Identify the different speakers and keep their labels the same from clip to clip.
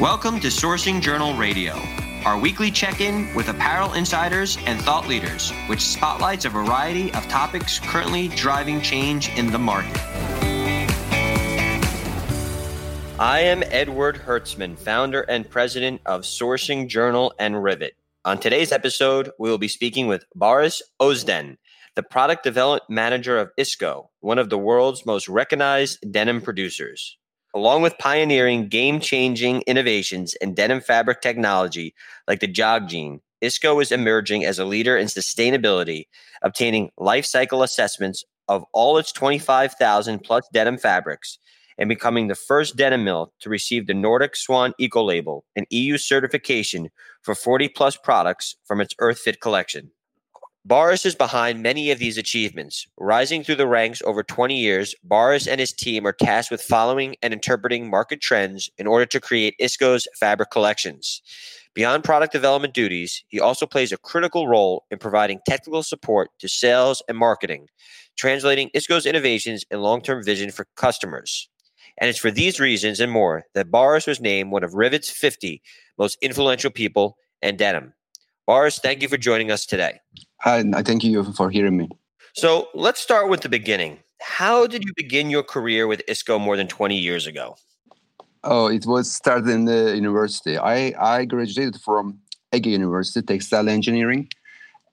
Speaker 1: Welcome to Sourcing Journal Radio, our weekly check in with apparel insiders and thought leaders, which spotlights a variety of topics currently driving change in the market. I am Edward Hertzman, founder and president of Sourcing Journal and Rivet. On today's episode, we will be speaking with Boris Ozden, the product development manager of ISKO, one of the world's most recognized denim producers. Along with pioneering game changing innovations in denim fabric technology like the Jog Jean, ISKO is emerging as a leader in sustainability, obtaining life cycle assessments of all its 25,000 plus denim fabrics and becoming the first denim mill to receive the Nordic Swan Eco Label, an EU certification for 40 plus products from its EarthFit collection. Boris is behind many of these achievements. Rising through the ranks over 20 years, Boris and his team are tasked with following and interpreting market trends in order to create ISKO's fabric collections. Beyond product development duties, he also plays a critical role in providing technical support to sales and marketing, translating ISKO's innovations and long term vision for customers. And it's for these reasons and more that Boris was named one of Rivet's 50 most influential people in denim. Boris, thank you for joining us today.
Speaker 2: Hi, I thank you for hearing me.
Speaker 1: So let's start with the beginning. How did you begin your career with ISKO more than 20 years ago?
Speaker 2: Oh, it was started in the university. I, I graduated from Ege University, textile engineering.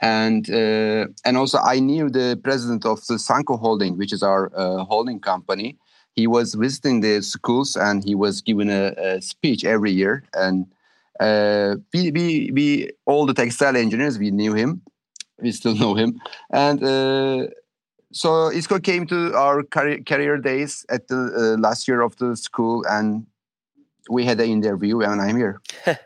Speaker 2: And uh, and also I knew the president of the Sanko Holding, which is our uh, holding company. He was visiting the schools and he was giving a, a speech every year. And uh, we, we, we, all the textile engineers, we knew him we still know him. And uh, so Isko came to our career, career days at the uh, last year of the school, and we had an interview, and I'm here.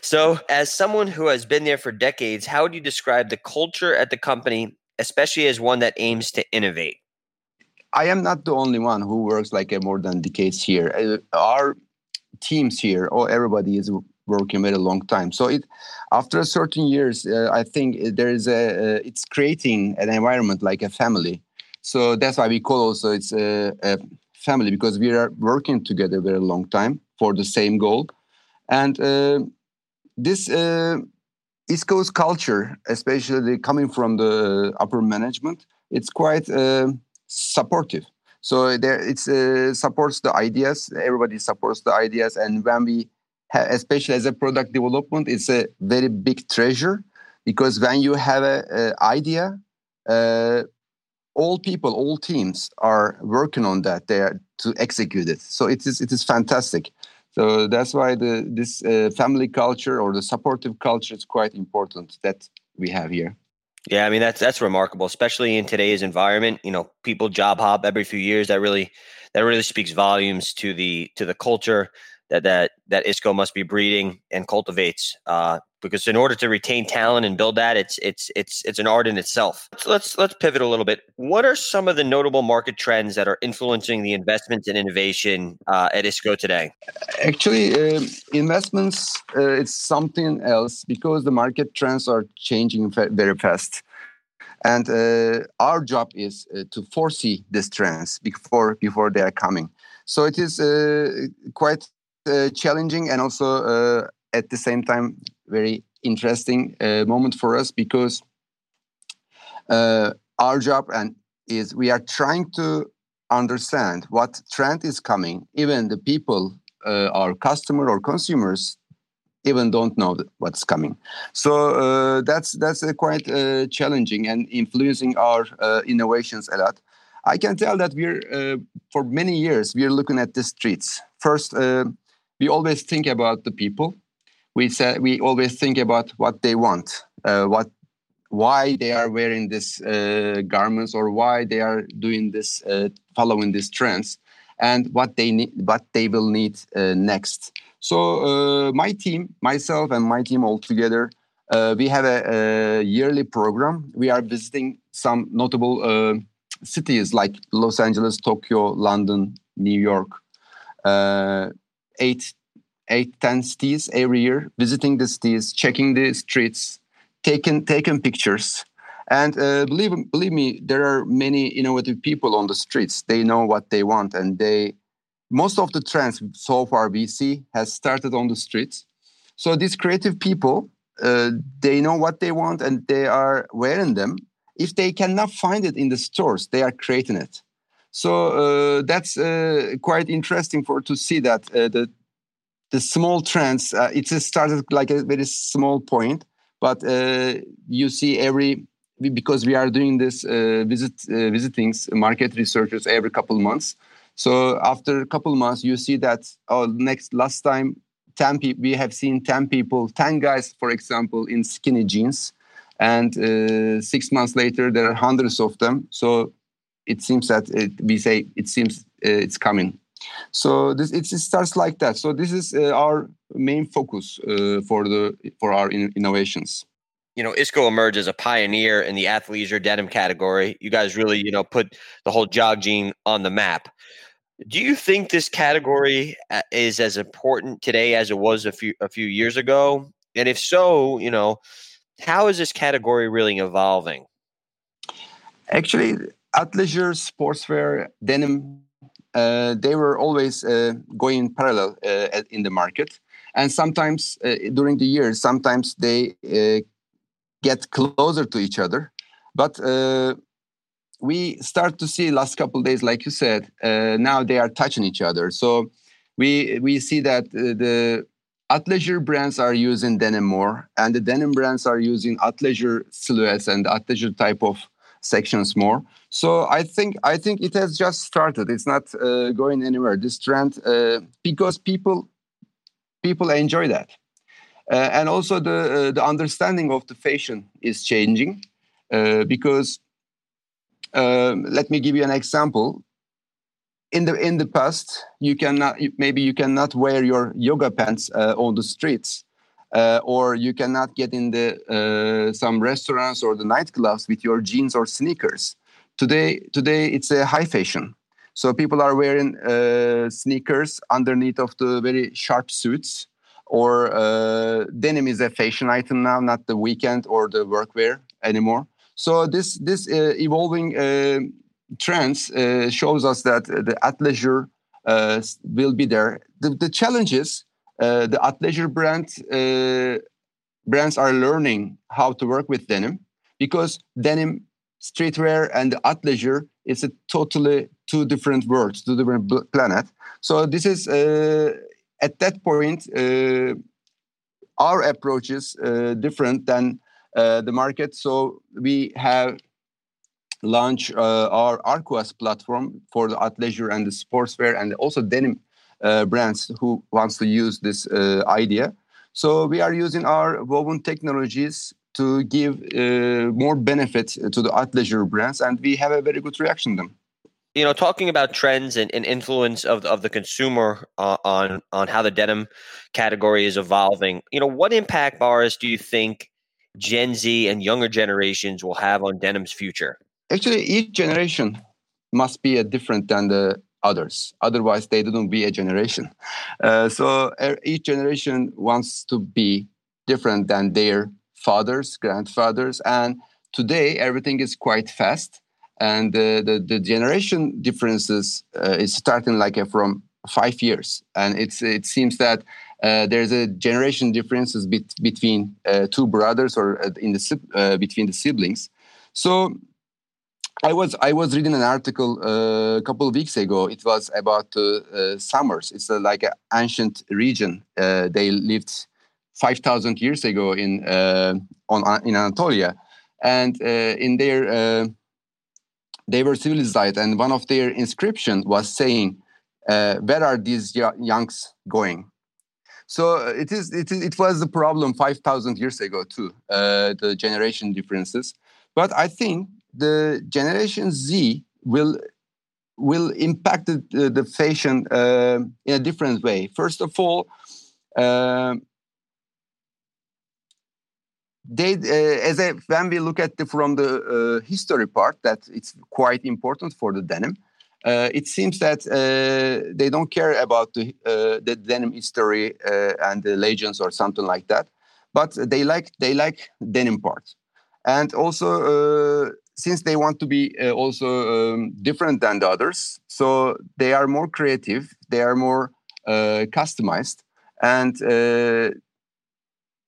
Speaker 1: so, as someone who has been there for decades, how would you describe the culture at the company, especially as one that aims to innovate?
Speaker 2: I am not the only one who works like a more than decades here. Uh, our teams here, or everybody is working very long time. So it after a certain years, uh, I think there is a uh, it's creating an environment like a family. So that's why we call also it's a, a family because we are working together very long time for the same goal, and uh, this. Uh, ISKO culture, especially coming from the upper management, it's quite uh, supportive. So there, it uh, supports the ideas. Everybody supports the ideas, and when we especially as a product development, it's a very big treasure because when you have an idea, uh, all people, all teams are working on that there to execute it. So it is it is fantastic. So that's why the this uh, family culture or the supportive culture is quite important that we have here.
Speaker 1: Yeah, I mean that's that's remarkable, especially in today's environment. You know, people job hop every few years. That really that really speaks volumes to the to the culture that that that ISKO must be breeding and cultivates. Uh, because in order to retain talent and build that, it's it's it's it's an art in itself. Let's let's, let's pivot a little bit. What are some of the notable market trends that are influencing the investments and innovation uh, at ISKO today?
Speaker 2: Actually, uh, investments uh, it's something else because the market trends are changing very fast. And uh, our job is uh, to foresee these trends before before they are coming. So it is uh, quite challenging and also uh, at the same time very interesting uh, moment for us because our job and is we are trying to understand what trend is coming. Even the people uh, our customer or consumers even don't know what's coming. So uh, that's that's uh, quite challenging and influencing our innovations a lot. I can tell that we're for many years we're looking at the streets. First we always think about the people we said we always think about what they want, uh, what why they are wearing this uh, garments or why they are doing this, uh, following these trends, and what they need, what they will need uh, next. So uh, my team, myself, and my team all together, uh, we have a, a, yearly program. We are visiting some notable cities like Los Angeles, Tokyo, London, New York. Eight, eight, ten cities every year, visiting the cities, checking the streets, taking taking pictures. And uh, believe believe me, there are many innovative people on the streets. They know what they want, and they most of the trends so far we see has started on the streets. So these creative people, uh, they know what they want and they are wearing them. If they cannot find it in the stores, they are creating it. So uh, that's uh, quite interesting for to see that uh, the the small trends. Uh, it started like a very small point, but uh, you see every because we are doing this visit visitings market researchers every couple months so after a couple months, you see that oh, next last time, ten people we have seen ten people, ten guys, for example, in skinny jeans, and uh, six months later there are hundreds of them. So it seems that it, we say it seems uh, it's coming. So this it starts like that. So this is uh, our main focus uh, for the for our in innovations
Speaker 1: you know, Isko emerged as a pioneer in the athleisure denim category. You guys really, you know, put the whole jog jean on the map. Do you think this category is as important today as it was a few a few years ago? And if so, you know, how is this category really evolving?
Speaker 2: Actually, athleisure, sportswear, denim, uh, they were always uh, going parallel uh, in the market. And sometimes uh, during the years, sometimes they uh, get closer to each other. But we start to see last couple days, like you said, uh, now they are touching each other. So we we see that uh, the athleisure brands are using denim more, and the denim brands are using athleisure silhouettes and athleisure type of sections more. So I think I think it has just started. It's not uh, going anywhere. This trend uh, because people people enjoy that, uh, and also the uh, the understanding of the fashion is changing because um, let me give you an example. In the in the past, you cannot maybe you cannot wear your yoga pants uh, on the streets, uh, or you cannot get in the uh, some restaurants or the nightclubs with your jeans or sneakers. Today, today it's a high fashion. So people are wearing uh, sneakers underneath of the very sharp suits, or uh, denim is a fashion item now, not the weekend or the workwear anymore. So this this uh, evolving uh, trends shows us that the athleisure will be there. The, the challenge is the athleisure brand brands are learning how to work with denim because denim streetwear and athleisure is a totally two different worlds, two different planet. So this is uh, at that point uh, our approach is uh, different than uh, the market. So we have launched uh, our Arquas platform for the athleisure and the sportswear and also denim uh, brands who wants to use this idea. So we are using our woven technologies to give uh, more benefit to the athleisure brands, and we have a very good reaction to them.
Speaker 1: You know, talking about trends and, and influence of the, of the consumer uh, on on how the denim category is evolving. You know, what impact, Boris, do you think Gen Z and younger generations will have on denim's future?
Speaker 2: Actually, each generation must be a different than the others. Otherwise, they don't be a generation. Uh, so each generation wants to be different than their fathers, grandfathers, and today everything is quite fast, and the the, the generation differences uh, is starting like a, from five years, and it's it seems that uh, there's a generation differences bet- between uh, two brothers or uh, in the uh, between the siblings. So I was I was reading an article uh, a couple of weeks ago. It was about uh, Summers. It's like an ancient region. they lived five thousand years ago in on in Anatolia, and in their they were civilized, and one of their inscriptions was saying, "Where are these youngs going?" So uh, it is. It, is, it was the problem five thousand years ago too. Uh, the generation differences, but I think the generation Z will will impact the, the fashion uh, in a different way. First of all, uh, they uh, as a, when we look at the, from the uh, history part, that it's quite important for the denim. Uh, it seems that uh, they don't care about the, the denim history and the legends or something like that, but they like they like denim part, and also since they want to be uh, also um, different than the others, so they are more creative, they are more uh, customized, and uh,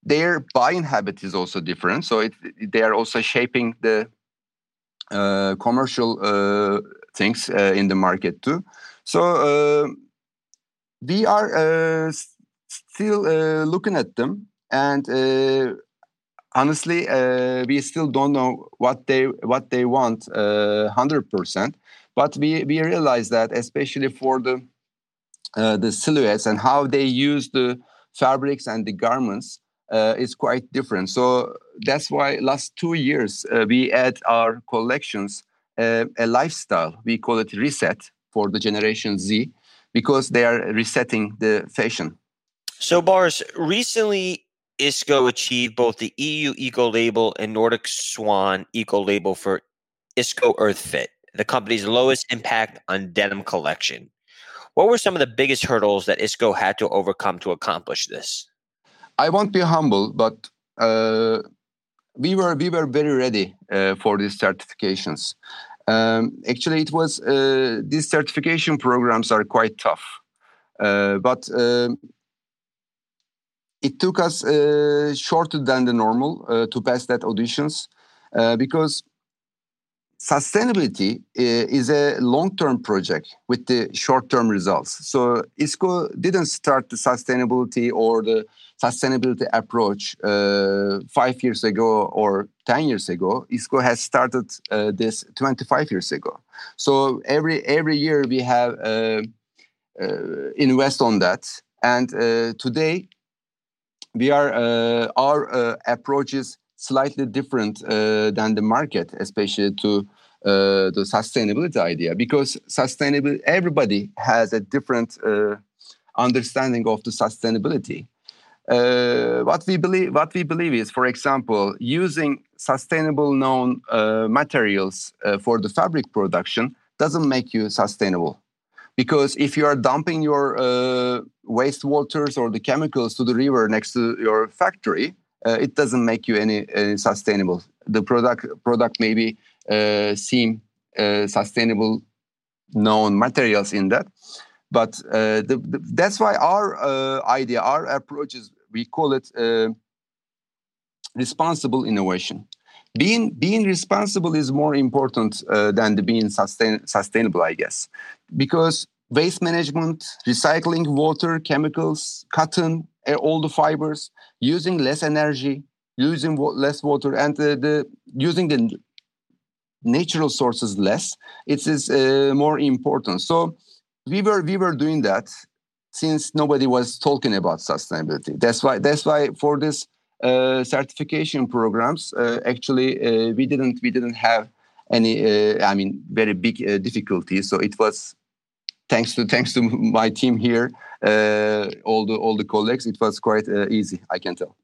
Speaker 2: their buying habit is also different. So it, they are also shaping the uh, commercial uh, things in the market too. So we are still looking at them and honestly, uh, we still don't know what they what they want uh, hundred percent. But we we realize that especially for the uh, the silhouettes and how they use the fabrics and the garments uh, is quite different. So that's why last two years we add our collections a lifestyle. We call it reset for the generation Z because they are resetting the fashion.
Speaker 1: So, Boris, recently ISKO achieved both the EU Eco Label and Nordic Swan Eco Label for ISKO Earth Fit, the company's lowest impact on denim collection. What were some of the biggest hurdles that ISKO had to overcome to accomplish this?
Speaker 2: I won't be humble, but uh, we were we were very ready uh, for these certifications. Um, actually, it was uh, these certification programs are quite tough, uh, but um, it took us uh, shorter than the normal uh, to pass that auditions uh, because sustainability uh, is a long-term project with the short-term results. So ISKO didn't start the sustainability or the sustainability approach uh, five years ago or 10 years ago. ISKO has started uh, this 25 years ago. So every, every year we have invest on that. And today we are uh, our uh, approach is slightly different uh, than the market, especially to uh, the sustainability idea, because sustainability everybody has a different uh, understanding of the sustainability. Uh, what we believe, what we believe is, for example, using sustainable known materials for the fabric production doesn't make you sustainable because if you are dumping your uh, wastewaters or the chemicals to the river next to your factory uh, it doesn't make you any, any, sustainable. The product product maybe uh, seem uh, sustainable known materials in that. But uh, the, the, that's why our uh, idea our approach is we call it responsible innovation being being responsible is more important uh, than being sustain, sustainable i guess. Because waste management recycling water chemicals cotton all the fibers using less energy using less water and the, the using the natural sources less it is uh, more important. So we were we were doing that since nobody was talking about sustainability. That's why that's why for this certification programs. Uh, actually uh, we didn't we didn't have any uh, i mean very big uh, difficulties. So it was thanks to thanks to my team here all the all the colleagues it was quite easy i can tell.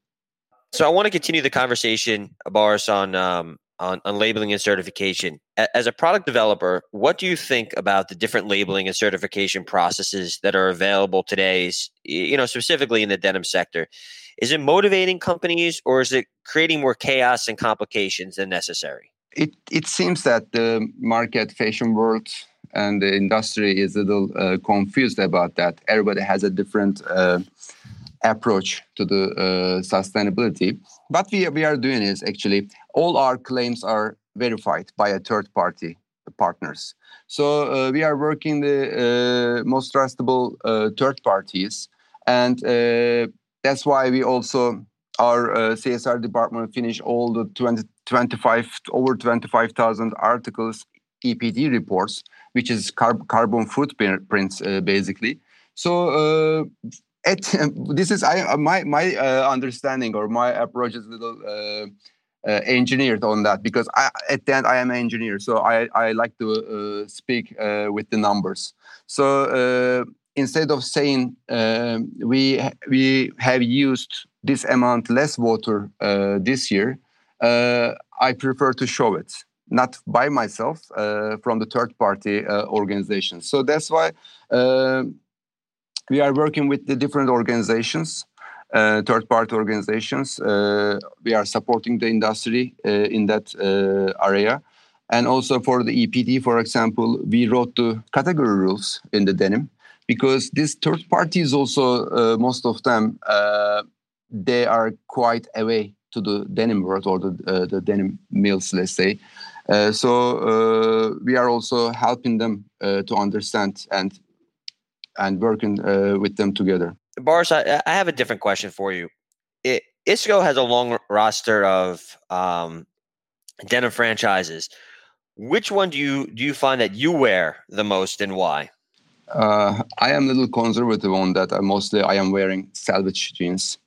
Speaker 1: So i want to continue the conversation boris on um, on, on labeling and certification. As a product developer, what do you think about the different labeling and certification processes that are available today, you know, specifically in the denim sector? Is it motivating companies or is it creating more chaos and complications than necessary?
Speaker 2: It, it seems that the market, fashion world, and the industry is a little uh, confused about that. Everybody has a different uh, approach to the uh, sustainability. What we, we are doing is actually all our claims are verified by a third party partners. So uh, we are working the uh, most trustable uh, third parties, and uh, that's why we also our uh, CSR department finish all the 20, 25 over 25,000 articles EPD reports, which is carb, carbon footprints basically. So this is I my my uh, understanding or my approach is a little uh, uh, engineered on that because I, at the end I am an engineer, so I I like to uh, speak uh, with the numbers. So uh, instead of saying we we have used this amount less water this year, I prefer to show it not by myself from the third party organization. So that's why we are working with the different organizations, uh, third-party organizations. Uh, we are supporting the industry uh, in that uh, area. And also for the EPD, for example, we wrote the category rules in the denim because these third parties also, uh, most of them, uh, they are quite away to the denim world or the, the denim mills, let's say. so we are also helping them to understand and and working uh, with them together.
Speaker 1: Boris, I, I, have a different question for you. It, ISKO has a long roster of um, denim franchises. Which one do you do you find that you wear the most, and why?
Speaker 2: Uh, I am a little conservative on that. I mostly I am wearing salvage jeans.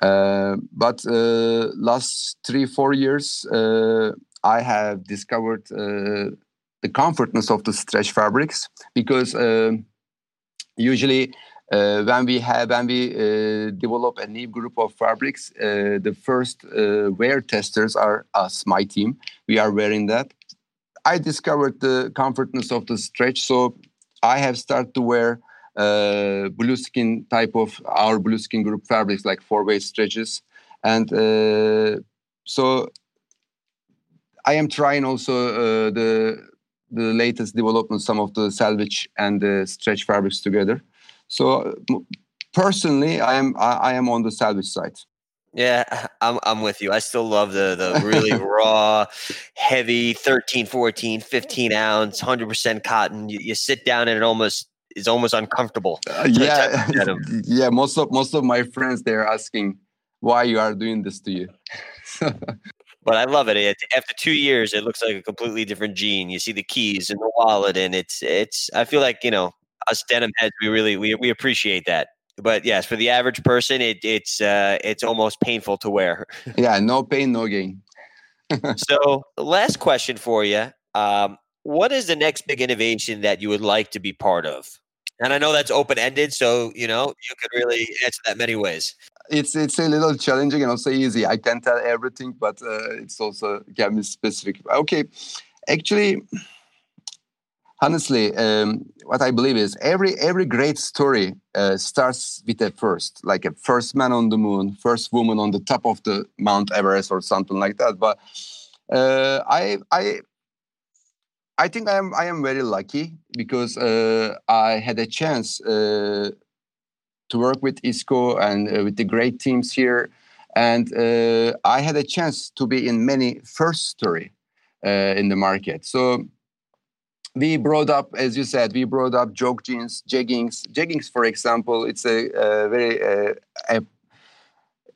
Speaker 2: Uh, but uh, last three four years, uh, I have discovered uh, the comfortness of the stretch fabrics because usually uh, when we have when we uh, develop a new group of fabrics, uh, the first uh, wear testers are us, my team. We are wearing that. I discovered the comfortness of the stretch, so I have started to wear uh, Blueskin type of our blue skin group fabrics, like four-way stretches, and uh, so I am trying also the the latest development, some of the salvage and the stretch fabrics together. So personally, I am I, I am on the salvage side.
Speaker 1: Yeah, I'm I'm with you. I still love the the really raw, heavy 13, 14, 15 ounce, 100% cotton. You, you sit down and it almost is almost uncomfortable.
Speaker 2: Uh, yeah. yeah, most of most of my friends they're asking why you are doing this to you.
Speaker 1: But I love it. it. After two years, it looks like a completely different jean. You see the keys and the wallet, and it's it's. I feel like you know us denim heads, we really we we appreciate that. But yes, for the average person, it it's uh, it's almost painful to wear.
Speaker 2: yeah, no pain, no gain.
Speaker 1: so, last question for you: um, What is the next big innovation that you would like to be part of? And I know that's open ended, so you know you could really answer that many ways
Speaker 2: it's it's a little challenging and also easy. I can't tell everything, but uh, it's also can be specific. Okay, actually, honestly, um, what I believe is every every great story uh, starts with a first, like a first man on the moon, first woman on the top of the Mount Everest, or something like that. But uh, I I I think I am I am very lucky because uh, I had a chance uh, to work with ISKO and uh, with the great teams here. And uh, I had a chance to be in many first story uh, in the market. So we brought up, as you said, we brought up jog jeans, jeggings. Jeggings, for example, it's a, a very uh, a,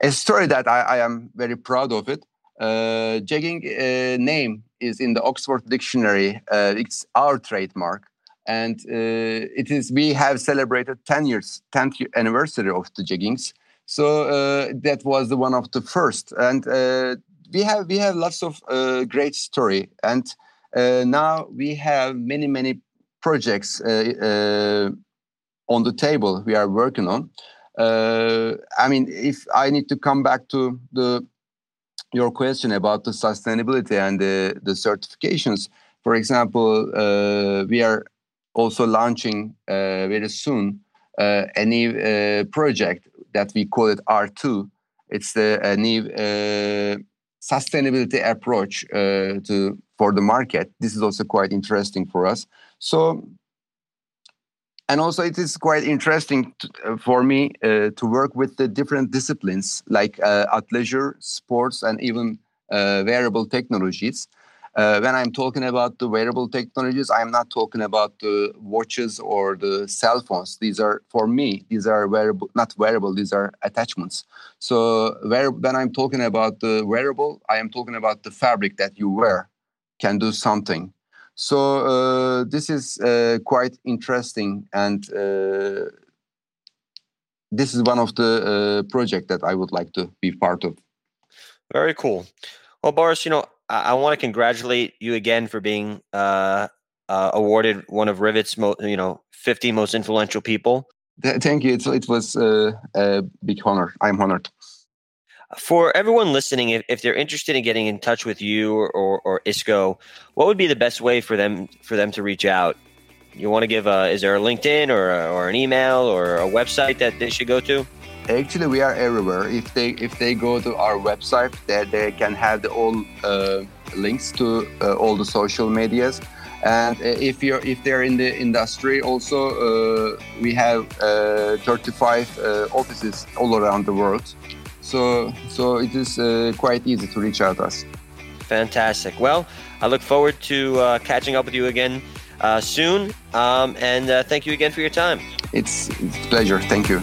Speaker 2: a, story that I, I, am very proud of it. Uh, jegging uh, name is in the Oxford Dictionary. it's our trademark and uh, it is we have celebrated 10 years 10th anniversary of the jeggings. So uh, that was the one of the first. And uh, we have we have lots of uh, great story. And uh, now we have many many projects uh, on the table we are working on. I mean if i need to come back to the your question about the sustainability and the, the certifications for example we are also launching uh, very soon uh, a new uh, project that we call it R2. It's a, a new sustainability approach to for the market. This is also quite interesting for us. So and also it is quite interesting to, uh, for me uh, to work with the different disciplines like uh, athleisure sports and even wearable technologies uh, when I'm talking about the wearable technologies, I'm not talking about the watches or the cell phones. These are, for me, these are wearable, not wearable, these are attachments. So where, when I'm talking about the wearable, I am talking about the fabric that you wear can do something. So uh, this is uh, quite interesting and uh, this is one of the uh, project that I would like to be part of.
Speaker 1: Very cool. Well, Boris, you know, I, I want to congratulate you again for being uh, uh, awarded one of Rivet's, mo- you know, 50 most influential people.
Speaker 2: Th- thank you. It's, it was uh, a big honor. I'm honored.
Speaker 1: For everyone listening, if, if they're interested in getting in touch with you or, or, or ISKO, what would be the best way for them for them to reach out? You want to give a, is there a LinkedIn or, a, or an email or a website that they should go to?
Speaker 2: Actually, we are everywhere. If they if they go to our website, they, they can have the all uh, links to uh, all the social medias. And uh, if you're if they're in the industry, also uh, we have uh, 35 uh, offices all around the world. So so it is quite easy to reach out us.
Speaker 1: Fantastic. Well, I look forward to catching up with you again soon. Um, and thank you again for your time.
Speaker 2: It's, it's a pleasure. Thank you.